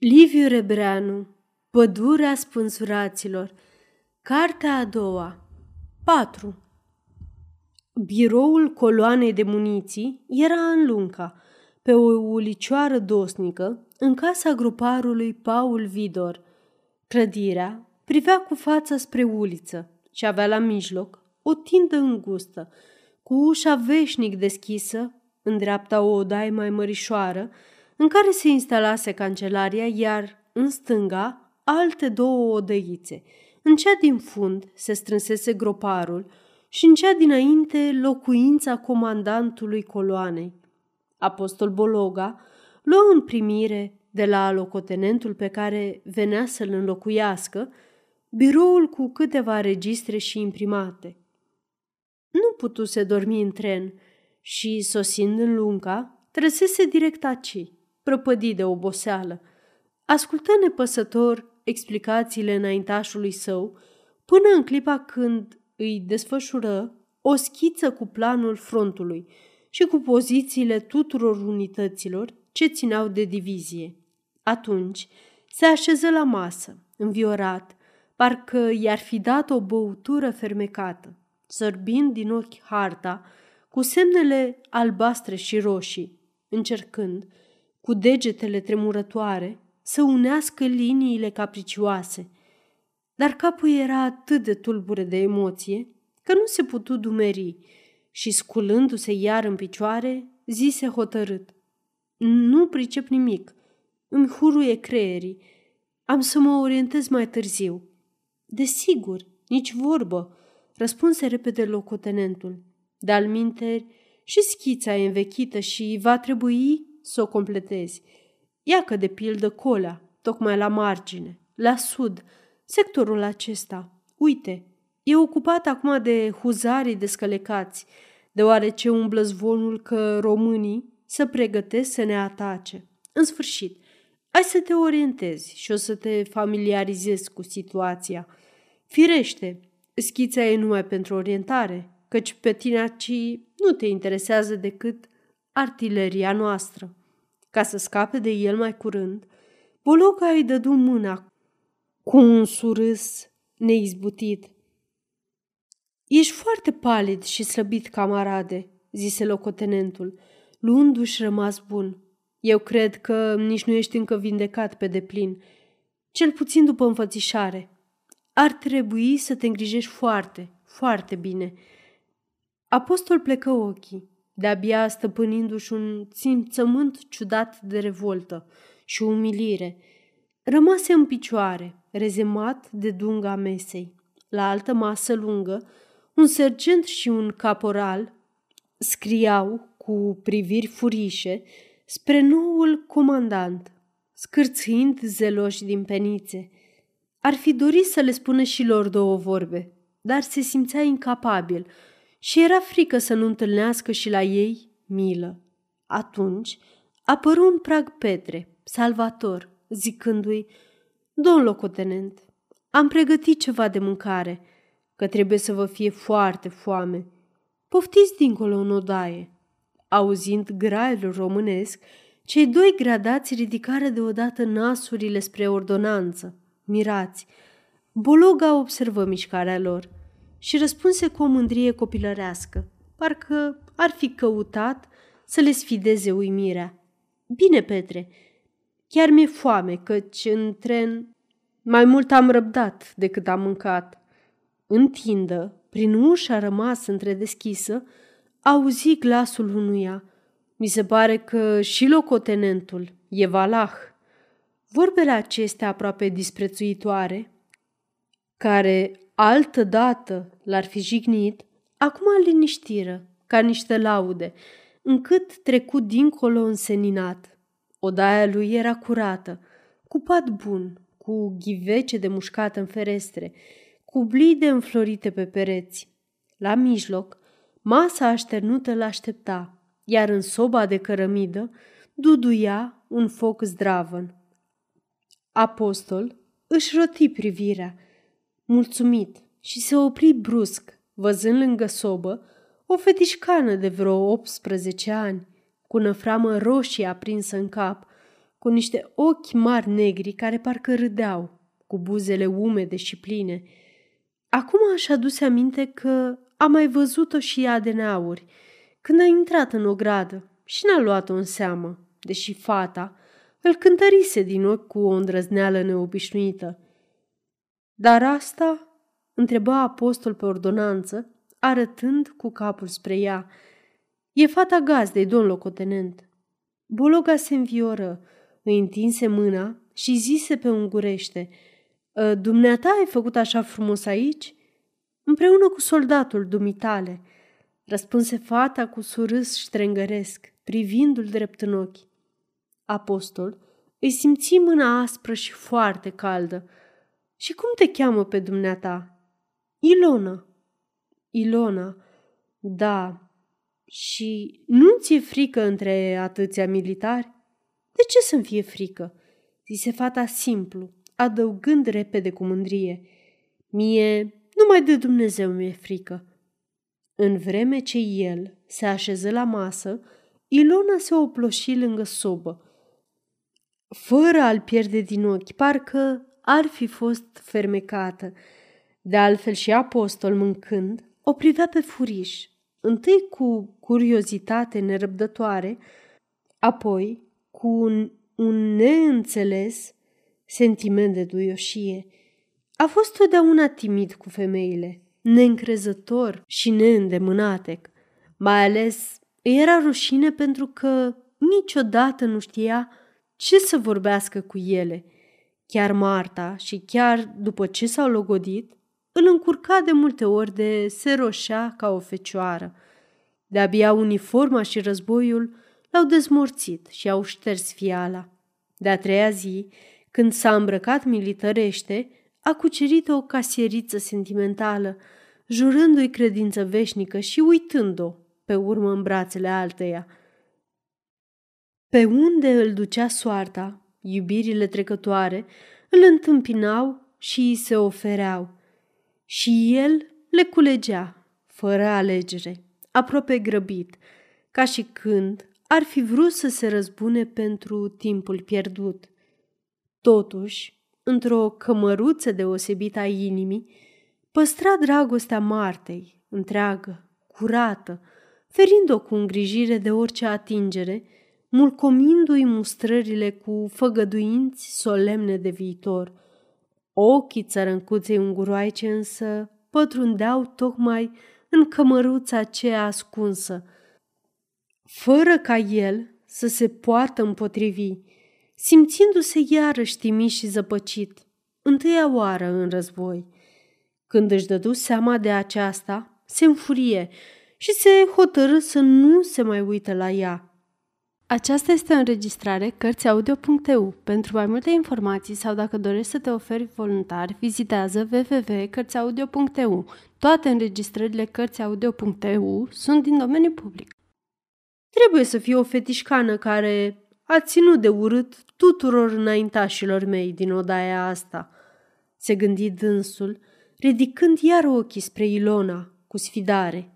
Liviu Rebreanu Pădurea spânzuraților Cartea a doua 4 Biroul coloanei de muniții era în Lunca, pe o ulicioară dosnică, în casa gruparului Paul Vidor. Clădirea privea cu fața spre uliță și avea la mijloc o tindă îngustă, cu ușa veșnic deschisă, în dreapta o odaie mai mărișoară, în care se instalase cancelaria, iar în stânga alte două odăițe. În cea din fund se strânsese groparul și în cea dinainte locuința comandantului coloanei. Apostol Bologa luă în primire de la locotenentul pe care venea să-l înlocuiască biroul cu câteva registre și imprimate. Nu putuse dormi în tren și, sosind în lunga, trăsese direct aici prăpădit de oboseală. Ascultă nepăsător explicațiile înaintașului său până în clipa când îi desfășură o schiță cu planul frontului și cu pozițiile tuturor unităților ce țineau de divizie. Atunci se așeză la masă, înviorat, parcă i-ar fi dat o băutură fermecată, sărbind din ochi harta cu semnele albastre și roșii, încercând cu degetele tremurătoare, să unească liniile capricioase. Dar capul era atât de tulbure de emoție că nu se putu dumeri și, sculându-se iar în picioare, zise hotărât. Nu pricep nimic. Îmi huruie creierii. Am să mă orientez mai târziu. Desigur, nici vorbă, răspunse repede locotenentul. De-al minteri, și schița e învechită și va trebui să o completezi. Ia că de pildă colea, tocmai la margine, la sud, sectorul acesta. Uite, e ocupat acum de huzarii descălecați, deoarece umblă zvonul că românii să pregătesc să ne atace. În sfârșit, ai să te orientezi și o să te familiarizezi cu situația. Firește, schița e numai pentru orientare, căci pe tine aci nu te interesează decât artileria noastră. Ca să scape de el mai curând, Boloca îi dădu mâna cu un surâs neizbutit. Ești foarte palid și slăbit, camarade, zise locotenentul, luându-și rămas bun. Eu cred că nici nu ești încă vindecat pe deplin, cel puțin după înfățișare. Ar trebui să te îngrijești foarte, foarte bine. Apostol plecă ochii de-abia stăpânindu-și un simțământ ciudat de revoltă și umilire. Rămase în picioare, rezemat de dunga mesei. La altă masă lungă, un sergent și un caporal scriau cu priviri furișe spre noul comandant, scârțâind zeloși din penițe. Ar fi dorit să le spună și lor două vorbe, dar se simțea incapabil – și era frică să nu întâlnească și la ei milă. Atunci apăru un prag Petre, salvator, zicându-i, Domn locotenent, am pregătit ceva de mâncare, că trebuie să vă fie foarte foame. Poftiți dincolo în odaie. Auzind graiul românesc, cei doi gradați ridicară deodată nasurile spre ordonanță, mirați. Bologa observă mișcarea lor – și răspunse cu o mândrie copilărească, parcă ar fi căutat să le sfideze uimirea. Bine, Petre, chiar mi-e foame, căci în tren mai mult am răbdat decât am mâncat. În tindă, prin ușa rămas întredeschisă, auzi glasul unuia. Mi se pare că și locotenentul e valah. Vorbele acestea aproape disprețuitoare, care altă dată l-ar fi jignit, acum liniștiră, ca niște laude, încât trecut dincolo înseninat. Odaia lui era curată, cu pat bun, cu ghivece de mușcat în ferestre, cu blide înflorite pe pereți. La mijloc, masa așternută l-aștepta, iar în soba de cărămidă duduia un foc zdravăn. Apostol își roti privirea – mulțumit și se opri brusc, văzând lângă sobă o fetișcană de vreo 18 ani, cu năframă roșie aprinsă în cap, cu niște ochi mari negri care parcă râdeau, cu buzele umede și pline. Acum așa aduse aminte că a mai văzut-o și ea de neauri, când a intrat în ogradă și n-a luat-o în seamă, deși fata îl cântărise din ochi cu o îndrăzneală neobișnuită. Dar asta întreba apostol pe ordonanță, arătând cu capul spre ea. E fata gazdei, domn locotenent. Bologa se învioră, îi întinse mâna și zise pe ungurește, ă, Dumneata ai făcut așa frumos aici?" Împreună cu soldatul dumitale, răspunse fata cu surâs ștrengăresc, privindu-l drept în ochi. Apostol îi simți mâna aspră și foarte caldă. Și cum te cheamă pe dumneata?" Ilona." Ilona, da. Și nu ți-e frică între atâția militari?" De ce să-mi fie frică?" zise fata simplu, adăugând repede cu mândrie. Mie numai de Dumnezeu mi-e frică. În vreme ce el se așeză la masă, Ilona se oploși lângă sobă. Fără a-l pierde din ochi, parcă ar fi fost fermecată. De altfel și apostol mâncând, o privea pe furiș, întâi cu curiozitate nerăbdătoare, apoi cu un, un neînțeles sentiment de duioșie. A fost totdeauna timid cu femeile, neîncrezător și neîndemânatec. Mai ales era rușine pentru că niciodată nu știa ce să vorbească cu ele. Chiar Marta și chiar după ce s-au logodit, îl încurca de multe ori de se roșea ca o fecioară. De-abia uniforma și războiul l-au dezmorțit și au șters fiala. De-a treia zi, când s-a îmbrăcat militărește, a cucerit o casieriță sentimentală, jurându-i credință veșnică și uitând-o pe urmă în brațele alteia. Pe unde îl ducea soarta, iubirile trecătoare îl întâmpinau și îi se ofereau. Și el le culegea, fără alegere, aproape grăbit, ca și când ar fi vrut să se răzbune pentru timpul pierdut. Totuși, într-o cămăruță deosebită a inimii, păstra dragostea Martei, întreagă, curată, ferind-o cu îngrijire de orice atingere, mulcomindu-i mustrările cu făgăduinți solemne de viitor. Ochii țărâncuței unguroaice însă pătrundeau tocmai în cămăruța aceea ascunsă, fără ca el să se poată împotrivi, simțindu-se iarăși timid și zăpăcit, întâia oară în război. Când își dădu seama de aceasta, se înfurie și se hotărâ să nu se mai uită la ea. Aceasta este o înregistrare Cărțiaudio.eu. Pentru mai multe informații sau dacă dorești să te oferi voluntar, vizitează www.cărțiaudio.eu. Toate înregistrările Cărțiaudio.eu sunt din domeniu public. Trebuie să fie o fetișcană care a ținut de urât tuturor înaintașilor mei din odaia asta, se gândi dânsul, ridicând iar ochii spre Ilona, cu sfidare.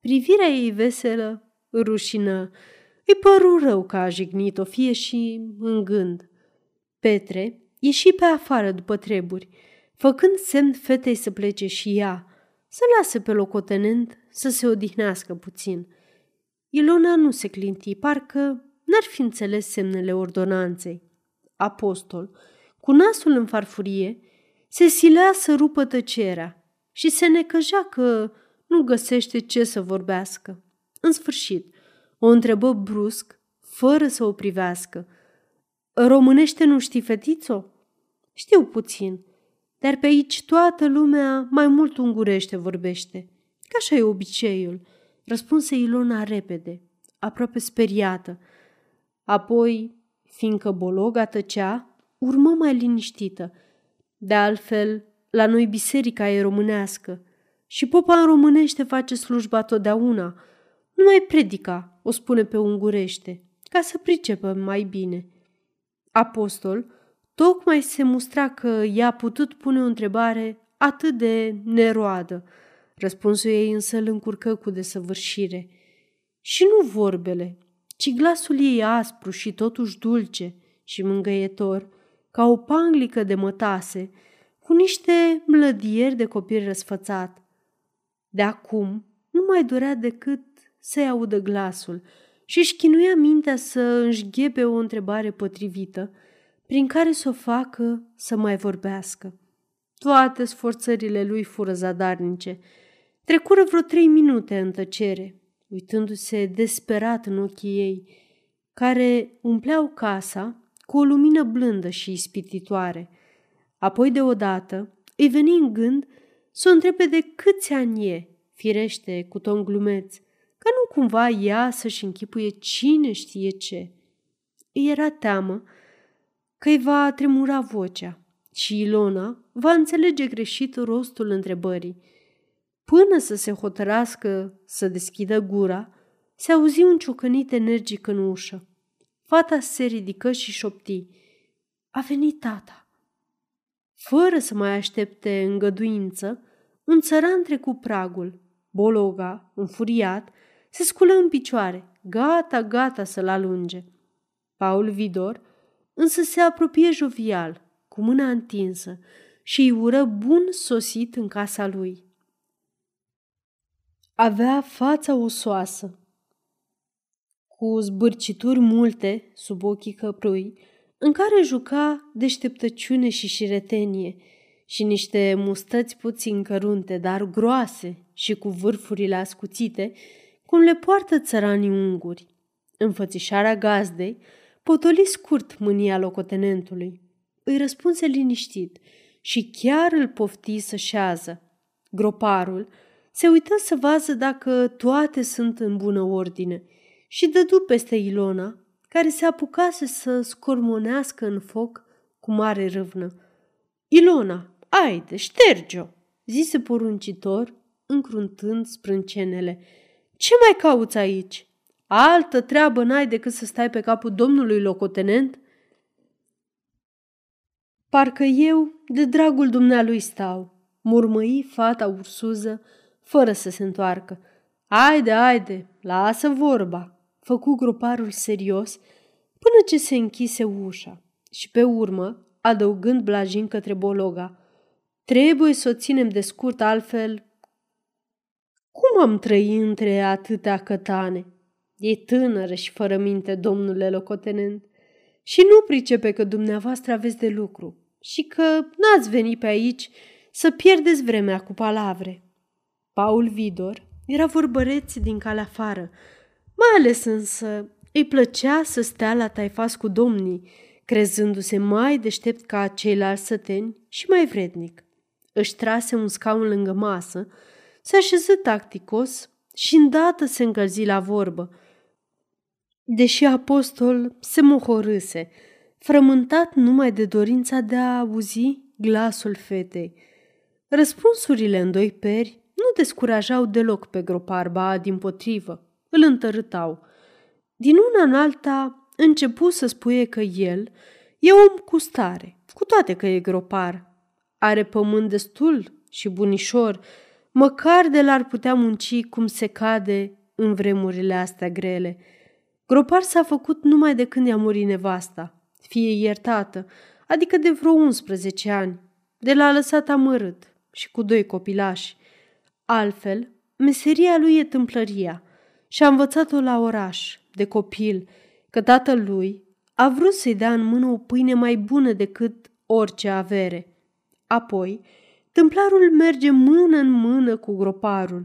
Privirea ei veselă, rușină, îi păru rău că a jignit-o, fie și în gând. Petre ieși pe afară după treburi, făcând semn fetei să plece și ea, să lase pe locotenent să se odihnească puțin. Ilona nu se clinti, parcă n-ar fi înțeles semnele ordonanței. Apostol, cu nasul în farfurie, se silea să rupă tăcerea și se necăjea că nu găsește ce să vorbească. În sfârșit, o întrebă brusc, fără să o privească. Românește nu știi, fetițo? Știu puțin, dar pe aici toată lumea mai mult ungurește vorbește. Ca așa e obiceiul, răspunse Ilona repede, aproape speriată. Apoi, fiindcă Bologa tăcea, urmă mai liniștită. De altfel, la noi biserica e românească și popa în românește face slujba totdeauna. Nu mai predica, o spune pe ungurește, ca să pricepă mai bine. Apostol tocmai se mustra că i-a putut pune o întrebare atât de neroadă. Răspunsul ei însă îl încurcă cu desăvârșire. Și nu vorbele, ci glasul ei aspru și totuși dulce și mângăietor, ca o panglică de mătase, cu niște mlădieri de copil răsfățat. De acum nu mai durea decât să-i audă glasul și își chinuia mintea să înșghebe o întrebare potrivită, prin care să o facă să mai vorbească. Toate sforțările lui fură zadarnice. Trecură vreo trei minute în tăcere, uitându-se desperat în ochii ei, care umpleau casa cu o lumină blândă și ispititoare. Apoi deodată îi veni în gând să o întrebe de câți ani e, firește, cu ton glumeț, ca nu cumva ea să-și închipuie cine știe ce. Îi era teamă că îi va tremura vocea și Ilona va înțelege greșit rostul întrebării. Până să se hotărască să deschidă gura, se auzi un ciocănit energic în ușă. Fata se ridică și șopti. A venit tata. Fără să mai aștepte îngăduință, un țăran trecu pragul. Bologa, înfuriat, se sculă în picioare, gata, gata să-l alunge. Paul Vidor însă se apropie jovial, cu mâna întinsă, și îi ură bun sosit în casa lui. Avea fața osoasă, cu zbârcituri multe sub ochii căprui, în care juca deșteptăciune și șiretenie și niște mustăți puțin cărunte, dar groase și cu vârfurile ascuțite, cum le poartă țăranii unguri. Înfățișarea gazdei potoli scurt mânia locotenentului. Îi răspunse liniștit și chiar îl pofti să șează. Groparul se uită să vază dacă toate sunt în bună ordine și dădu peste Ilona, care se apucase să scormonească în foc cu mare râvnă. Ilona, aide, șterge-o, zise poruncitor, încruntând sprâncenele. Ce mai cauți aici? Altă treabă n-ai decât să stai pe capul domnului locotenent? Parcă eu, de dragul dumnealui stau, murmăi fata ursuză, fără să se întoarcă. Haide, haide, lasă vorba, făcu groparul serios, până ce se închise ușa și pe urmă, adăugând blajin către Bologa, trebuie să o ținem de scurt, altfel... Cum am trăit între atâtea cătane? E tânără și fără minte, domnule locotenent, și nu pricepe că dumneavoastră aveți de lucru și că n-ați venit pe aici să pierdeți vremea cu palavre. Paul Vidor era vorbăreț din calea afară, mai ales însă îi plăcea să stea la taifas cu domnii, crezându-se mai deștept ca ceilalți săteni și mai vrednic. Își trase un scaun lângă masă, se așeză tacticos și îndată se încălzi la vorbă – deși apostol se mohorâse, frământat numai de dorința de a auzi glasul fetei. Răspunsurile în doi peri nu descurajau deloc pe groparba, din potrivă, îl întărâtau. Din una în alta începu să spuie că el e om cu stare, cu toate că e gropar. Are pământ destul și bunișor, măcar de l-ar putea munci cum se cade în vremurile astea grele – Gropar s-a făcut numai de când i-a murit nevasta, fie iertată, adică de vreo 11 ani, de l-a lăsat amărât și cu doi copilași. Altfel, meseria lui e tâmplăria și a învățat-o la oraș, de copil, că tatăl lui a vrut să-i dea în mână o pâine mai bună decât orice avere. Apoi, tâmplarul merge mână în mână cu groparul.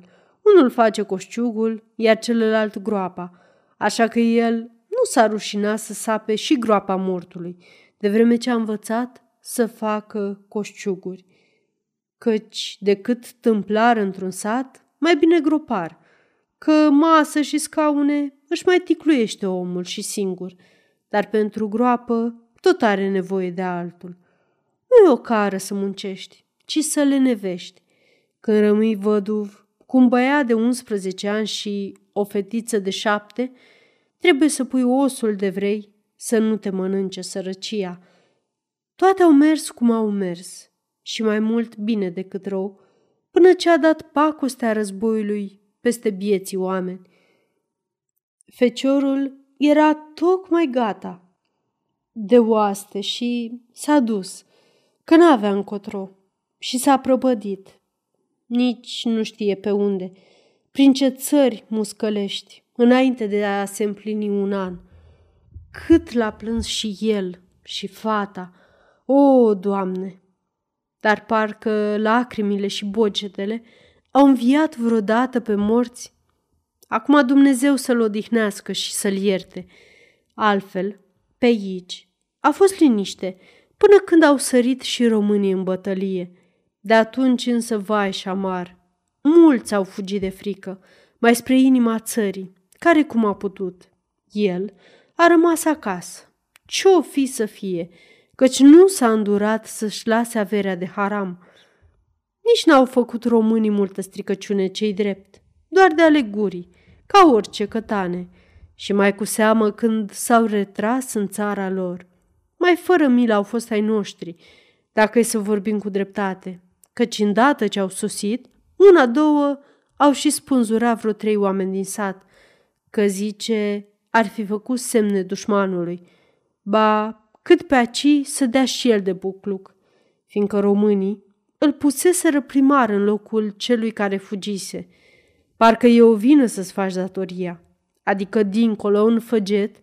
Unul face coșciugul, iar celălalt groapa – așa că el nu s-a rușinat să sape și groapa mortului, de vreme ce a învățat să facă coșciuguri. Căci decât tâmplar într-un sat, mai bine gropar, că masă și scaune își mai ticluiește omul și singur, dar pentru groapă tot are nevoie de altul. Nu e o cară să muncești, ci să le nevești. Când rămâi văduv, cu un băiat de 11 ani și o fetiță de șapte, Trebuie să pui osul de vrei să nu te mănânce sărăcia. Toate au mers cum au mers și mai mult bine decât rău, până ce a dat pacostea războiului peste bieții oameni. Feciorul era tocmai gata de oaste și s-a dus, că n-avea încotro și s-a prăbădit. Nici nu știe pe unde, prin ce țări muscălești, înainte de a se împlini un an. Cât l-a plâns și el și fata, o, Doamne! Dar parcă lacrimile și bogetele au înviat vreodată pe morți. Acum Dumnezeu să-l odihnească și să-l ierte. Altfel, pe aici, a fost liniște, până când au sărit și românii în bătălie. De atunci însă, vai și șamar, mulți au fugit de frică, mai spre inima țării, care cum a putut. El a rămas acasă. Ce-o fi să fie, căci nu s-a îndurat să-și lase averea de haram. Nici n-au făcut românii multă stricăciune cei drept, doar de alegurii, ca orice cătane, și mai cu seamă când s-au retras în țara lor. Mai fără milă au fost ai noștri, dacă e să vorbim cu dreptate, căci îndată ce au sosit, una, două, au și spunzurat vreo trei oameni din sat, că zice ar fi făcut semne dușmanului. Ba, cât pe aci să dea și el de bucluc, fiindcă românii îl puseseră primar în locul celui care fugise. Parcă e o vină să-ți faci datoria, adică dincolo, în făget,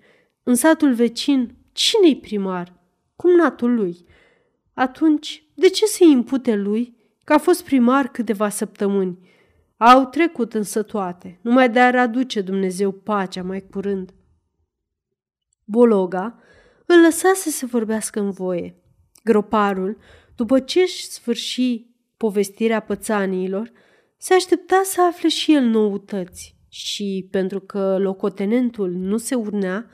în satul vecin, cine-i primar? Cumnatul lui. Atunci, de ce să-i impute lui că a fost primar câteva săptămâni? Au trecut însă toate, numai de a aduce Dumnezeu pacea mai curând. Bologa îl lăsa să se vorbească în voie. Groparul, după ce își sfârși povestirea pățaniilor, se aștepta să afle și el noutăți și, pentru că locotenentul nu se urnea,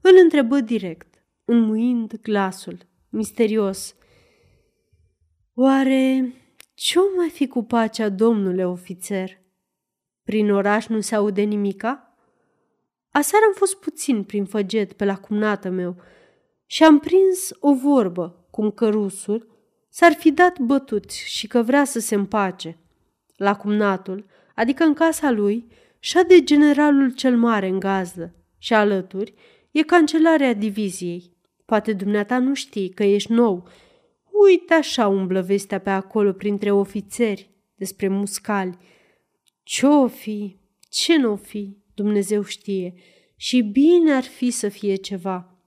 îl întrebă direct, înmuind glasul, misterios. Oare ce-o mai fi cu pacea, domnule ofițer? Prin oraș nu se aude nimica? Aseară am fost puțin prin făget pe la cumnată meu și am prins o vorbă cum că rusul s-ar fi dat bătut și că vrea să se împace. La cumnatul, adică în casa lui, de generalul cel mare în gazdă și alături e cancelarea diviziei. Poate dumneata nu știi că ești nou. Uite așa umblă vestea pe acolo printre ofițeri despre muscali. Ce-o fi? Ce n-o fi? Dumnezeu știe. Și bine ar fi să fie ceva.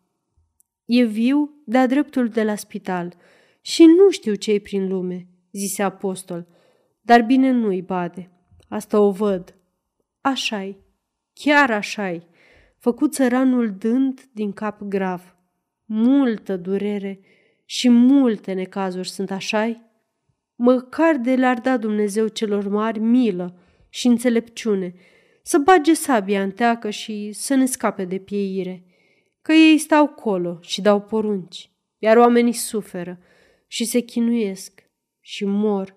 E viu de-a dreptul de la spital și nu știu ce prin lume, zise apostol, dar bine nu-i bade. Asta o văd. Așa-i, chiar așa-i, făcut țăranul dând din cap grav. Multă durere și multe necazuri sunt așa Măcar de le-ar da Dumnezeu celor mari milă și înțelepciune, să bage sabia în teacă și să ne scape de pieire că ei stau colo și dau porunci, iar oamenii suferă și se chinuiesc și mor,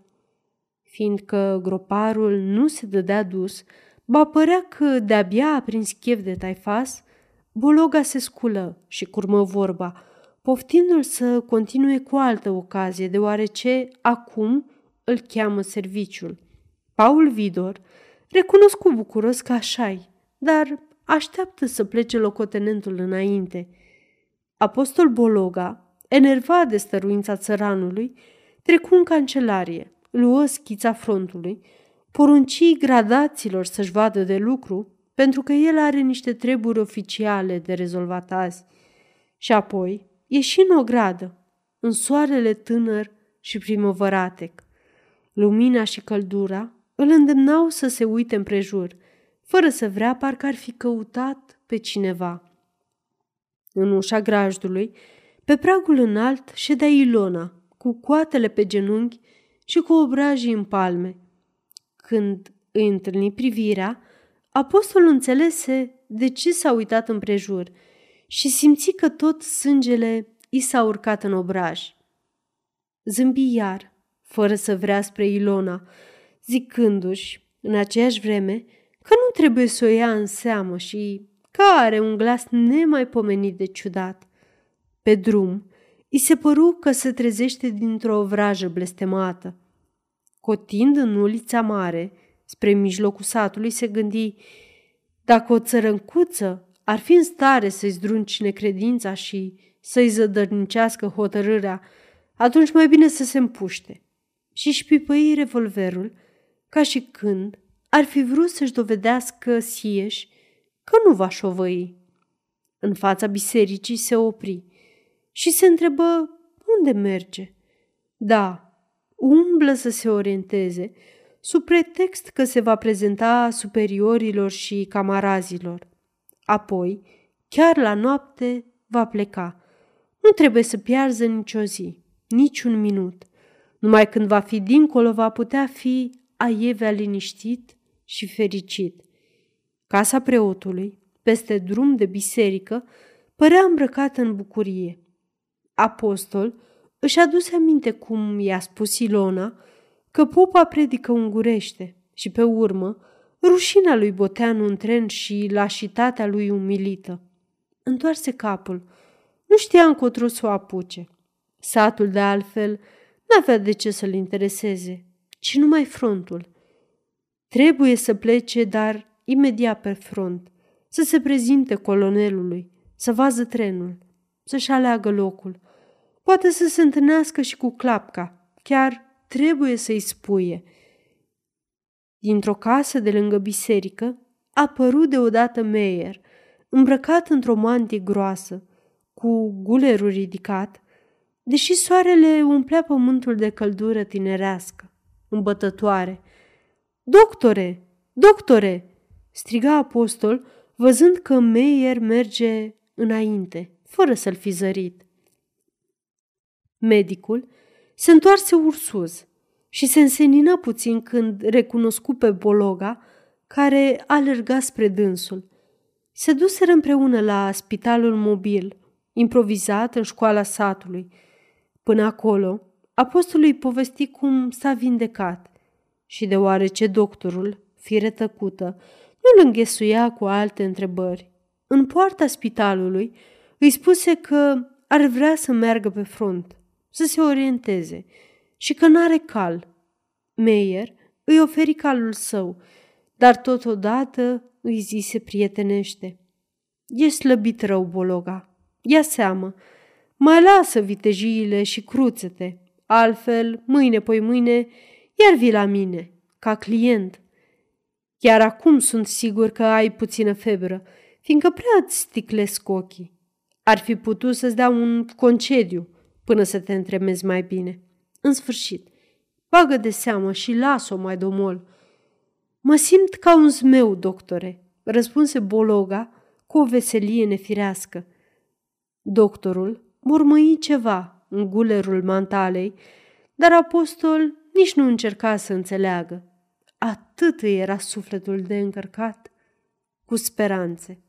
fiindcă groparul nu se dădea dus, ba părea că de-abia a prins chef de taifas, Bologa se sculă și curmă vorba, poftindu-l să continue cu altă ocazie, deoarece acum îl cheamă serviciul. Paul Vidor recunoscu bucuros că așa dar așteaptă să plece locotenentul înainte. Apostol Bologa, enervat de stăruința țăranului, trecu în cancelarie, luă schița frontului, porunci gradaților să-și vadă de lucru, pentru că el are niște treburi oficiale de rezolvat azi. Și apoi ieși în o gradă, în soarele tânăr și primăvăratec. Lumina și căldura îl îndemnau să se uite împrejur – fără să vrea, parcă ar fi căutat pe cineva. În ușa grajdului, pe pragul înalt, ședea Ilona, cu coatele pe genunchi și cu obrajii în palme. Când îi întâlni privirea, apostolul înțelese de ce s-a uitat împrejur și simți că tot sângele i s-a urcat în obraj. Zâmbi iar, fără să vrea spre Ilona, zicându-și, în aceeași vreme, că nu trebuie să o ia în seamă și că are un glas nemaipomenit de ciudat. Pe drum, i se păru că se trezește dintr-o vrajă blestemată. Cotind în ulița mare, spre mijlocul satului, se gândi dacă o țărâncuță ar fi în stare să-i zdrunci necredința și să-i zădărnicească hotărârea, atunci mai bine să se împuște. Și își pipăi revolverul, ca și când ar fi vrut să-și dovedească sieși că nu va șovăi. În fața bisericii se opri și se întrebă unde merge. Da, umblă să se orienteze, sub pretext că se va prezenta superiorilor și camarazilor. Apoi, chiar la noapte, va pleca. Nu trebuie să piarză nicio zi, nici un minut. Numai când va fi dincolo, va putea fi aievea liniștit și fericit. Casa preotului, peste drum de biserică, părea îmbrăcată în bucurie. Apostol își aduse aminte cum i-a spus Ilona că popa predică ungurește și pe urmă rușinea lui Boteanu în tren și lașitatea lui umilită. Întoarse capul. Nu știa încotro să o apuce. Satul, de altfel, n-avea de ce să-l intereseze, ci numai frontul. Trebuie să plece, dar imediat pe front, să se prezinte colonelului, să vază trenul, să-și aleagă locul. Poate să se întâlnească și cu clapca, chiar trebuie să-i spuie. Dintr-o casă de lângă biserică a apărut deodată Meyer, îmbrăcat într-o mantie groasă, cu gulerul ridicat, deși soarele umplea pământul de căldură tinerească, îmbătătoare. Doctore! Doctore! striga apostol, văzând că Meyer merge înainte, fără să-l fi zărit. Medicul se întoarse ursuz și se însenină puțin când recunoscu pe Bologa, care alerga spre dânsul. Se duseră împreună la spitalul mobil, improvizat în școala satului. Până acolo, apostolul îi povesti cum s-a vindecat și deoarece doctorul, fire tăcută, nu-l înghesuia cu alte întrebări. În poarta spitalului îi spuse că ar vrea să meargă pe front, să se orienteze și că n-are cal. Meyer îi oferi calul său, dar totodată îi zise prietenește. E slăbit rău, Bologa. Ia seamă, mai lasă vitejiile și cruțete, altfel, mâine poi mâine, iar vii la mine, ca client. Chiar acum sunt sigur că ai puțină febră, fiindcă prea îți sticlesc ochii. Ar fi putut să-ți dea un concediu până să te întremezi mai bine. În sfârșit, bagă de seamă și las-o mai domol. Mă simt ca un zmeu, doctore, răspunse Bologa cu o veselie nefirească. Doctorul murmăi ceva în gulerul mantalei, dar apostol nici nu încerca să înțeleagă. Atât îi era sufletul de încărcat cu speranțe.